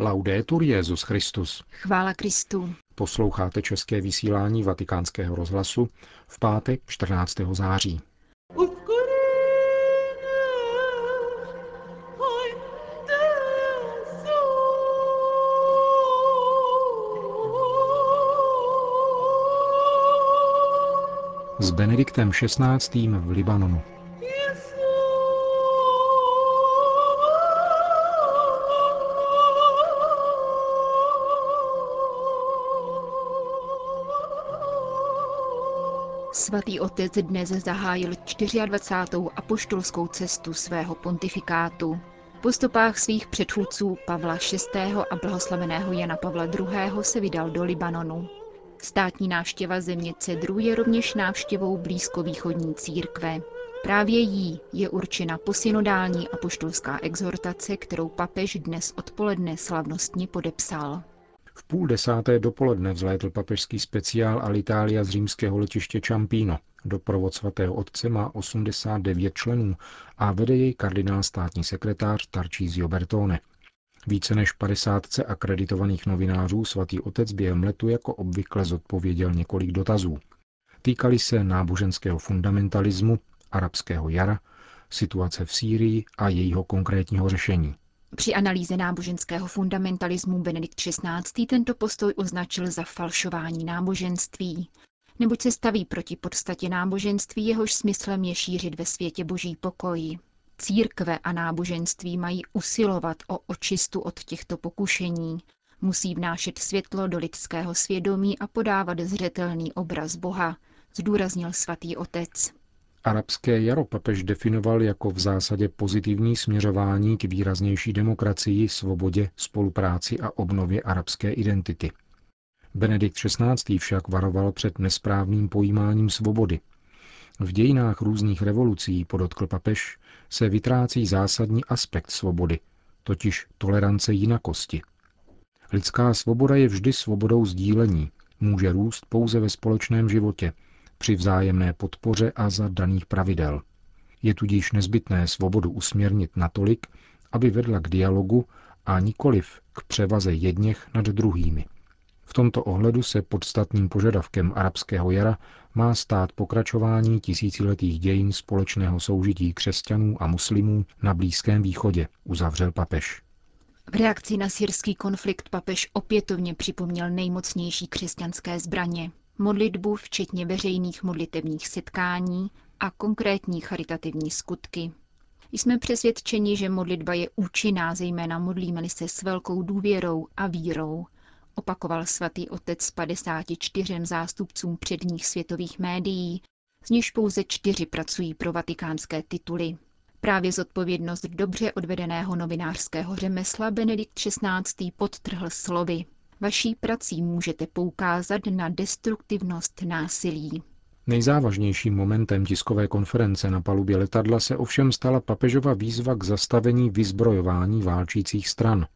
Laudetur Jezus Christus. Chvála Kristu. Posloucháte české vysílání Vatikánského rozhlasu v pátek 14. září. S Benediktem XVI. v Libanonu. Svatý otec dnes zahájil 24. apoštolskou cestu svého pontifikátu. Po stopách svých předchůdců Pavla VI. a blahoslaveného Jana Pavla II. se vydal do Libanonu. Státní návštěva země Cedru je rovněž návštěvou blízkovýchodní církve. Právě jí je určena posynodální apoštolská exhortace, kterou papež dnes odpoledne slavnostně podepsal. V půl desáté dopoledne vzlétl papežský speciál Alitalia z římského letiště Čampíno. Doprovod svatého otce má 89 členů a vede jej kardinál státní sekretář Tarcísio Bertone. Více než 50 akreditovaných novinářů svatý otec během letu jako obvykle zodpověděl několik dotazů. Týkali se náboženského fundamentalismu, arabského jara, situace v Sýrii a jejího konkrétního řešení. Při analýze náboženského fundamentalismu Benedikt XVI. tento postoj označil za falšování náboženství, neboť se staví proti podstatě náboženství, jehož smyslem je šířit ve světě boží pokoj. Církve a náboženství mají usilovat o očistu od těchto pokušení, musí vnášet světlo do lidského svědomí a podávat zřetelný obraz Boha, zdůraznil svatý otec. Arabské jaro papež definoval jako v zásadě pozitivní směřování k výraznější demokracii, svobodě, spolupráci a obnově arabské identity. Benedikt XVI. však varoval před nesprávným pojímáním svobody. V dějinách různých revolucí, podotkl papež, se vytrácí zásadní aspekt svobody, totiž tolerance jinakosti. Lidská svoboda je vždy svobodou sdílení, může růst pouze ve společném životě, při vzájemné podpoře a za daných pravidel. Je tudíž nezbytné svobodu usměrnit natolik, aby vedla k dialogu a nikoliv k převaze jedněch nad druhými. V tomto ohledu se podstatným požadavkem arabského jara má stát pokračování tisíciletých dějin společného soužití křesťanů a muslimů na Blízkém východě, uzavřel papež. V reakci na syrský konflikt papež opětovně připomněl nejmocnější křesťanské zbraně, modlitbu včetně veřejných modlitevních setkání a konkrétní charitativní skutky. Jsme přesvědčeni, že modlitba je účinná, zejména modlíme se s velkou důvěrou a vírou, opakoval svatý otec 54 zástupcům předních světových médií, z nichž pouze čtyři pracují pro vatikánské tituly. Právě zodpovědnost dobře odvedeného novinářského řemesla Benedikt XVI. podtrhl slovy. Vaší prací můžete poukázat na destruktivnost násilí. Nejzávažnějším momentem tiskové konference na palubě letadla se ovšem stala papežova výzva k zastavení vyzbrojování válčících stran.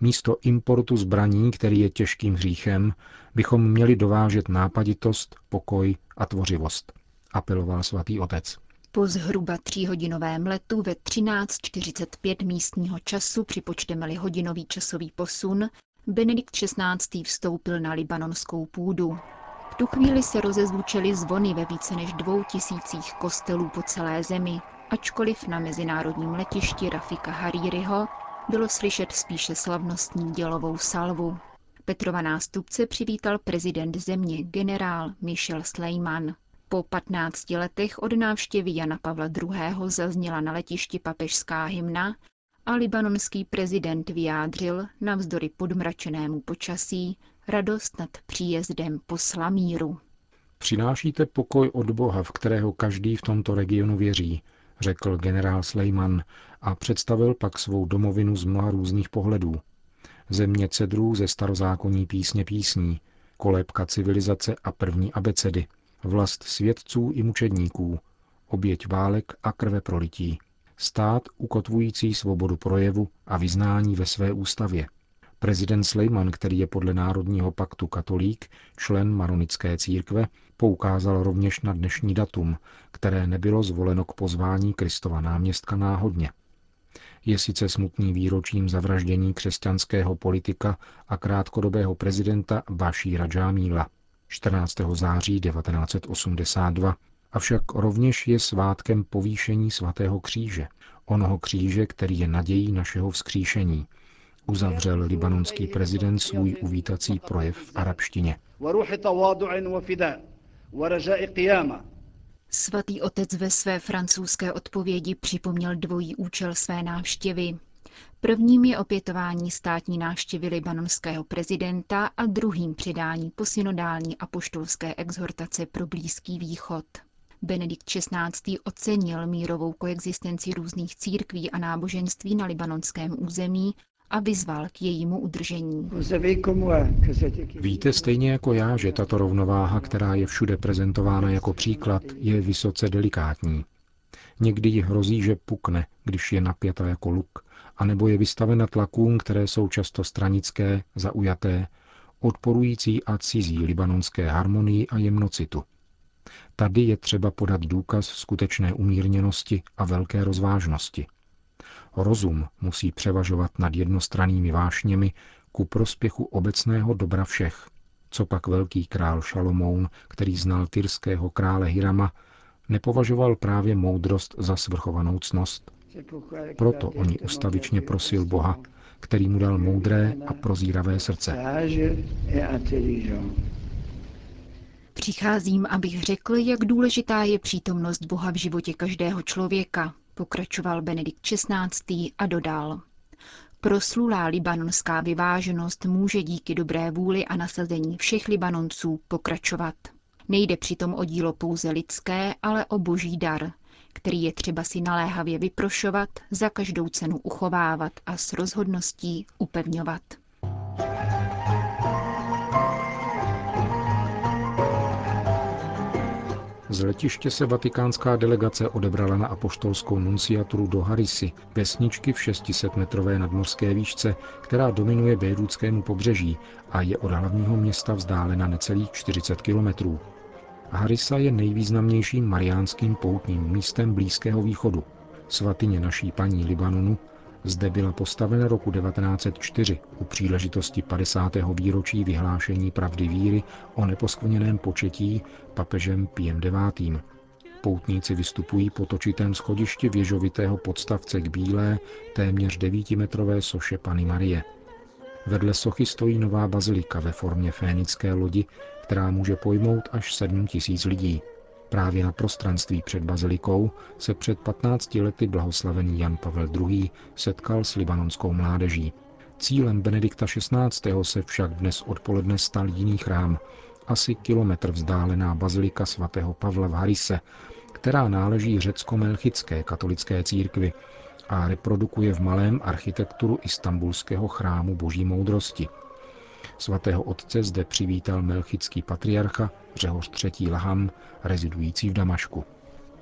Místo importu zbraní, který je těžkým hříchem, bychom měli dovážet nápaditost, pokoj a tvořivost, apeloval svatý otec. Po zhruba tříhodinovém letu ve 13.45 místního času připočteme-li hodinový časový posun, Benedikt XVI. vstoupil na libanonskou půdu. V tu chvíli se rozezvučely zvony ve více než dvou tisících kostelů po celé zemi, ačkoliv na mezinárodním letišti Rafika Haririho bylo slyšet spíše slavnostní dělovou salvu. Petrova nástupce přivítal prezident země generál Michel Sleiman. Po 15 letech od návštěvy Jana Pavla II. zazněla na letišti papežská hymna a libanonský prezident vyjádřil, navzdory podmračenému počasí, radost nad příjezdem posla míru. Přinášíte pokoj od Boha, v kterého každý v tomto regionu věří, řekl generál Slejman a představil pak svou domovinu z mnoha různých pohledů. Země cedrů ze starozákonní písně písní, kolébka civilizace a první abecedy, vlast svědců i mučedníků, oběť válek a krve prolití, stát ukotvující svobodu projevu a vyznání ve své ústavě. Prezident Slejman, který je podle Národního paktu katolík, člen maronické církve, poukázal rovněž na dnešní datum, které nebylo zvoleno k pozvání Kristova náměstka náhodně. je sice smutný výročím zavraždění křesťanského politika a krátkodobého prezidenta Bashíra Džámíla 14. září 1982, avšak rovněž je svátkem povýšení svatého kříže, onoho kříže, který je nadějí našeho vzkříšení, uzavřel libanonský prezident svůj uvítací projev v arabštině. Svatý otec ve své francouzské odpovědi připomněl dvojí účel své návštěvy. Prvním je opětování státní návštěvy libanonského prezidenta a druhým přidání posynodální apoštolské exhortace pro Blízký východ. Benedikt XVI. ocenil mírovou koexistenci různých církví a náboženství na libanonském území a vyzval k jejímu udržení. Víte stejně jako já, že tato rovnováha, která je všude prezentována jako příklad, je vysoce delikátní. Někdy ji hrozí, že pukne, když je napěta jako luk, anebo je vystavena tlakům, které jsou často stranické, zaujaté, odporující a cizí libanonské harmonii a jemnocitu. Tady je třeba podat důkaz skutečné umírněnosti a velké rozvážnosti. Rozum musí převažovat nad jednostrannými vášněmi ku prospěchu obecného dobra všech. Co pak velký král Šalomoun, který znal tyrského krále Hirama, nepovažoval právě moudrost za svrchovanou cnost. Proto o ní ustavičně prosil Boha, který mu dal moudré a prozíravé srdce. Přicházím, abych řekl, jak důležitá je přítomnost Boha v životě každého člověka, pokračoval Benedikt XVI. a dodal. Proslulá libanonská vyváženost může díky dobré vůli a nasazení všech Libanonců pokračovat. Nejde přitom o dílo pouze lidské, ale o boží dar, který je třeba si naléhavě vyprošovat, za každou cenu uchovávat a s rozhodností upevňovat. Z letiště se vatikánská delegace odebrala na apoštolskou nunciaturu do Harisy, vesničky v 600-metrové nadmorské výšce, která dominuje Bejrúdskému pobřeží a je od hlavního města vzdálena necelých 40 kilometrů. Harisa je nejvýznamnějším mariánským poutním místem Blízkého východu. Svatyně naší paní Libanonu zde byla postavena roku 1904 u příležitosti 50. výročí vyhlášení pravdy víry o neposkvrněném početí papežem Piem IX. Poutníci vystupují po točitém schodišti věžovitého podstavce k bílé, téměř devítimetrové soše Pany Marie. Vedle sochy stojí nová bazilika ve formě fénické lodi, která může pojmout až 7 tisíc lidí. Právě na prostranství před bazilikou se před 15 lety blahoslavený Jan Pavel II. setkal s libanonskou mládeží. Cílem Benedikta XVI. se však dnes odpoledne stal jiný chrám, asi kilometr vzdálená bazilika svatého Pavla v Harise, která náleží řecko-melchické katolické církvi a reprodukuje v malém architekturu istambulského chrámu boží moudrosti – Svatého otce zde přivítal melchický patriarcha Řehoř III. Laham, rezidující v Damašku.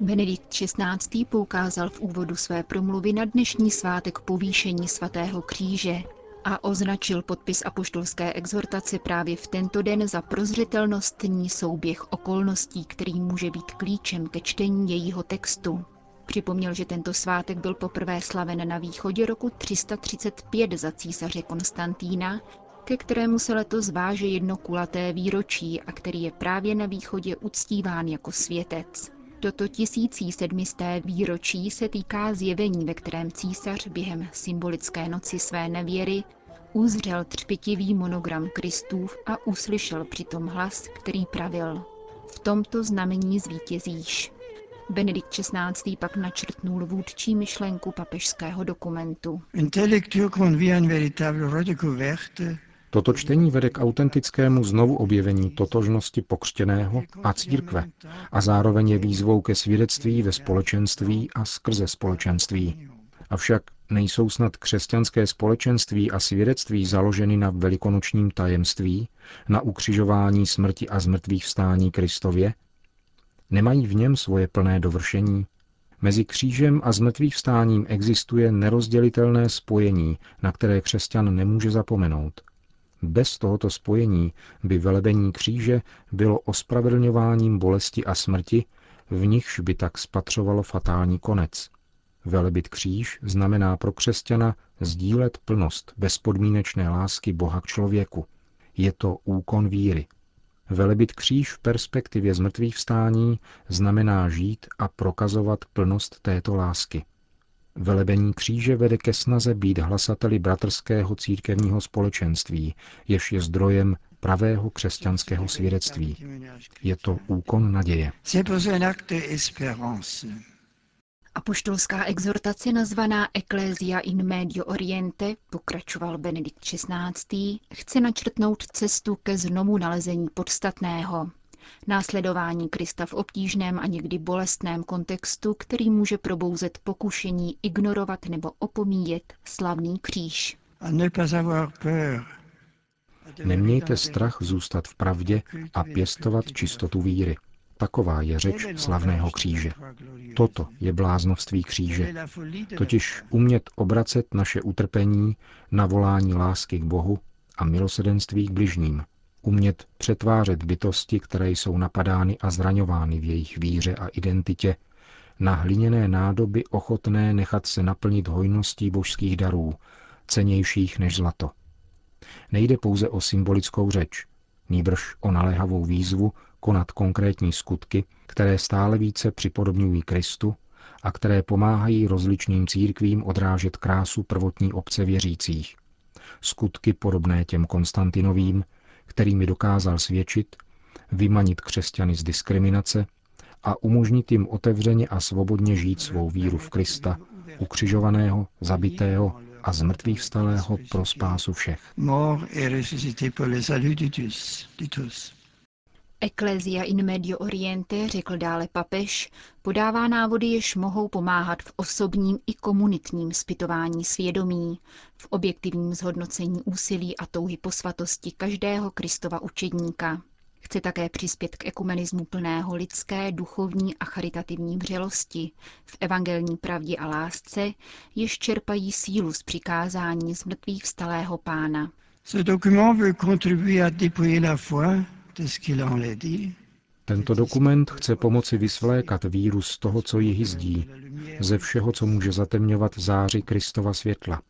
Benedikt XVI. poukázal v úvodu své promluvy na dnešní svátek povýšení svatého kříže a označil podpis apoštolské exhortace právě v tento den za prozřetelnostní souběh okolností, který může být klíčem ke čtení jejího textu. Připomněl, že tento svátek byl poprvé slaven na východě roku 335 za císaře Konstantína ke kterému se letos váže jedno kulaté výročí a který je právě na východě uctíván jako světec. Toto tisící sedmisté výročí se týká zjevení, ve kterém císař během symbolické noci své nevěry uzřel třpitivý monogram Kristův a uslyšel přitom hlas, který pravil. V tomto znamení zvítězíš. Benedikt XVI. pak načrtnul vůdčí myšlenku papežského dokumentu. Toto čtení vede k autentickému znovu objevení totožnosti pokřtěného a církve a zároveň je výzvou ke svědectví ve společenství a skrze společenství. Avšak nejsou snad křesťanské společenství a svědectví založeny na velikonočním tajemství, na ukřižování smrti a zmrtvých vstání Kristově? Nemají v něm svoje plné dovršení? Mezi křížem a zmrtvých vstáním existuje nerozdělitelné spojení, na které křesťan nemůže zapomenout. Bez tohoto spojení by velebení kříže bylo ospravedlňováním bolesti a smrti, v nichž by tak spatřovalo fatální konec. Velebit kříž znamená pro křesťana sdílet plnost bezpodmínečné lásky Boha k člověku. Je to úkon víry. Velebit kříž v perspektivě zmrtvých vstání znamená žít a prokazovat plnost této lásky. Velebení kříže vede ke snaze být hlasateli bratrského církevního společenství, jež je zdrojem pravého křesťanského svědectví. Je to úkon naděje. Apoštolská exhortace nazvaná Ecclesia in Medio Oriente, pokračoval Benedikt XVI., chce načrtnout cestu ke znovu nalezení podstatného. Následování Krista v obtížném a někdy bolestném kontextu, který může probouzet pokušení ignorovat nebo opomíjet slavný kříž. Nemějte strach zůstat v pravdě a pěstovat čistotu víry. Taková je řeč slavného kříže. Toto je bláznovství kříže. Totiž umět obracet naše utrpení na volání lásky k Bohu a milosedenství k bližním. Umět přetvářet bytosti, které jsou napadány a zraňovány v jejich víře a identitě, na hliněné nádoby ochotné nechat se naplnit hojností božských darů, cenějších než zlato. Nejde pouze o symbolickou řeč, nýbrž o naléhavou výzvu konat konkrétní skutky, které stále více připodobňují Kristu a které pomáhají rozličným církvím odrážet krásu prvotní obce věřících. Skutky podobné těm Konstantinovým, kterými dokázal svědčit, vymanit křesťany z diskriminace a umožnit jim otevřeně a svobodně žít svou víru v Krista, ukřižovaného, zabitého a z mrtvých vstalého pro spásu všech. Ecclesia in Medio Oriente, řekl dále papež, podává návody, jež mohou pomáhat v osobním i komunitním zpytování svědomí, v objektivním zhodnocení úsilí a touhy po svatosti každého Kristova učedníka. Chce také přispět k ekumenismu plného lidské, duchovní a charitativní vřelosti, v evangelní pravdě a lásce, jež čerpají sílu z přikázání z mrtvých vstalého pána. Ce document veut contribuer à dépouiller la foi tento dokument chce pomoci vysvlékat víru z toho, co ji hyzdí, ze všeho, co může zatemňovat záři Kristova světla.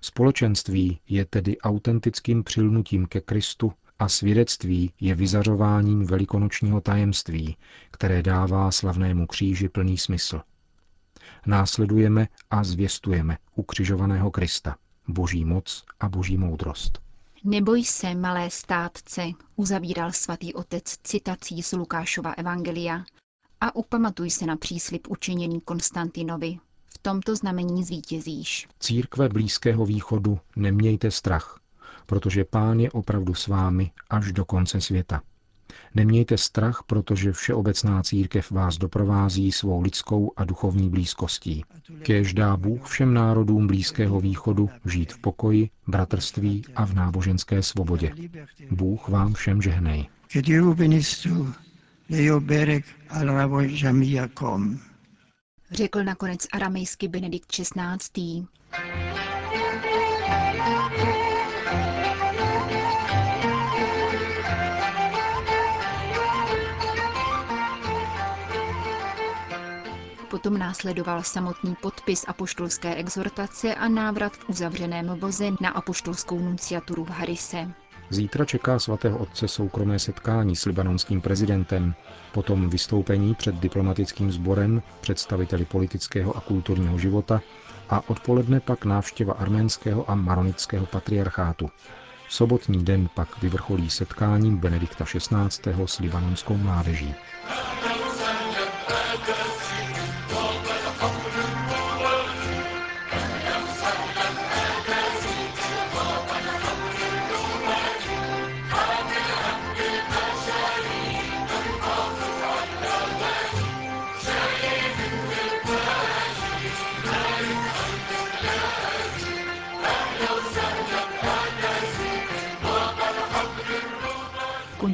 Společenství je tedy autentickým přilnutím ke Kristu a svědectví je vyzařováním velikonočního tajemství, které dává slavnému kříži plný smysl. Následujeme a zvěstujeme ukřižovaného Krista, boží moc a boží moudrost. Neboj se, malé státce, uzavíral svatý otec citací z Lukášova evangelia a upamatuj se na příslip učiněný Konstantinovi. V tomto znamení zvítězíš. Církve Blízkého východu, nemějte strach, protože pán je opravdu s vámi až do konce světa. Nemějte strach, protože všeobecná církev vás doprovází svou lidskou a duchovní blízkostí. Kéž dá Bůh všem národům Blízkého východu žít v pokoji, bratrství a v náboženské svobodě. Bůh vám všem žehnej. Řekl nakonec aramejsky Benedikt XVI. Potom následoval samotný podpis apoštolské exhortace a návrat v uzavřeném voze na apoštolskou nunciaturu v Harise. Zítra čeká svatého otce soukromé setkání s libanonským prezidentem, potom vystoupení před diplomatickým sborem, představiteli politického a kulturního života a odpoledne pak návštěva arménského a maronického patriarchátu. Sobotní den pak vyvrcholí setkáním Benedikta XVI. s libanonskou mládeží.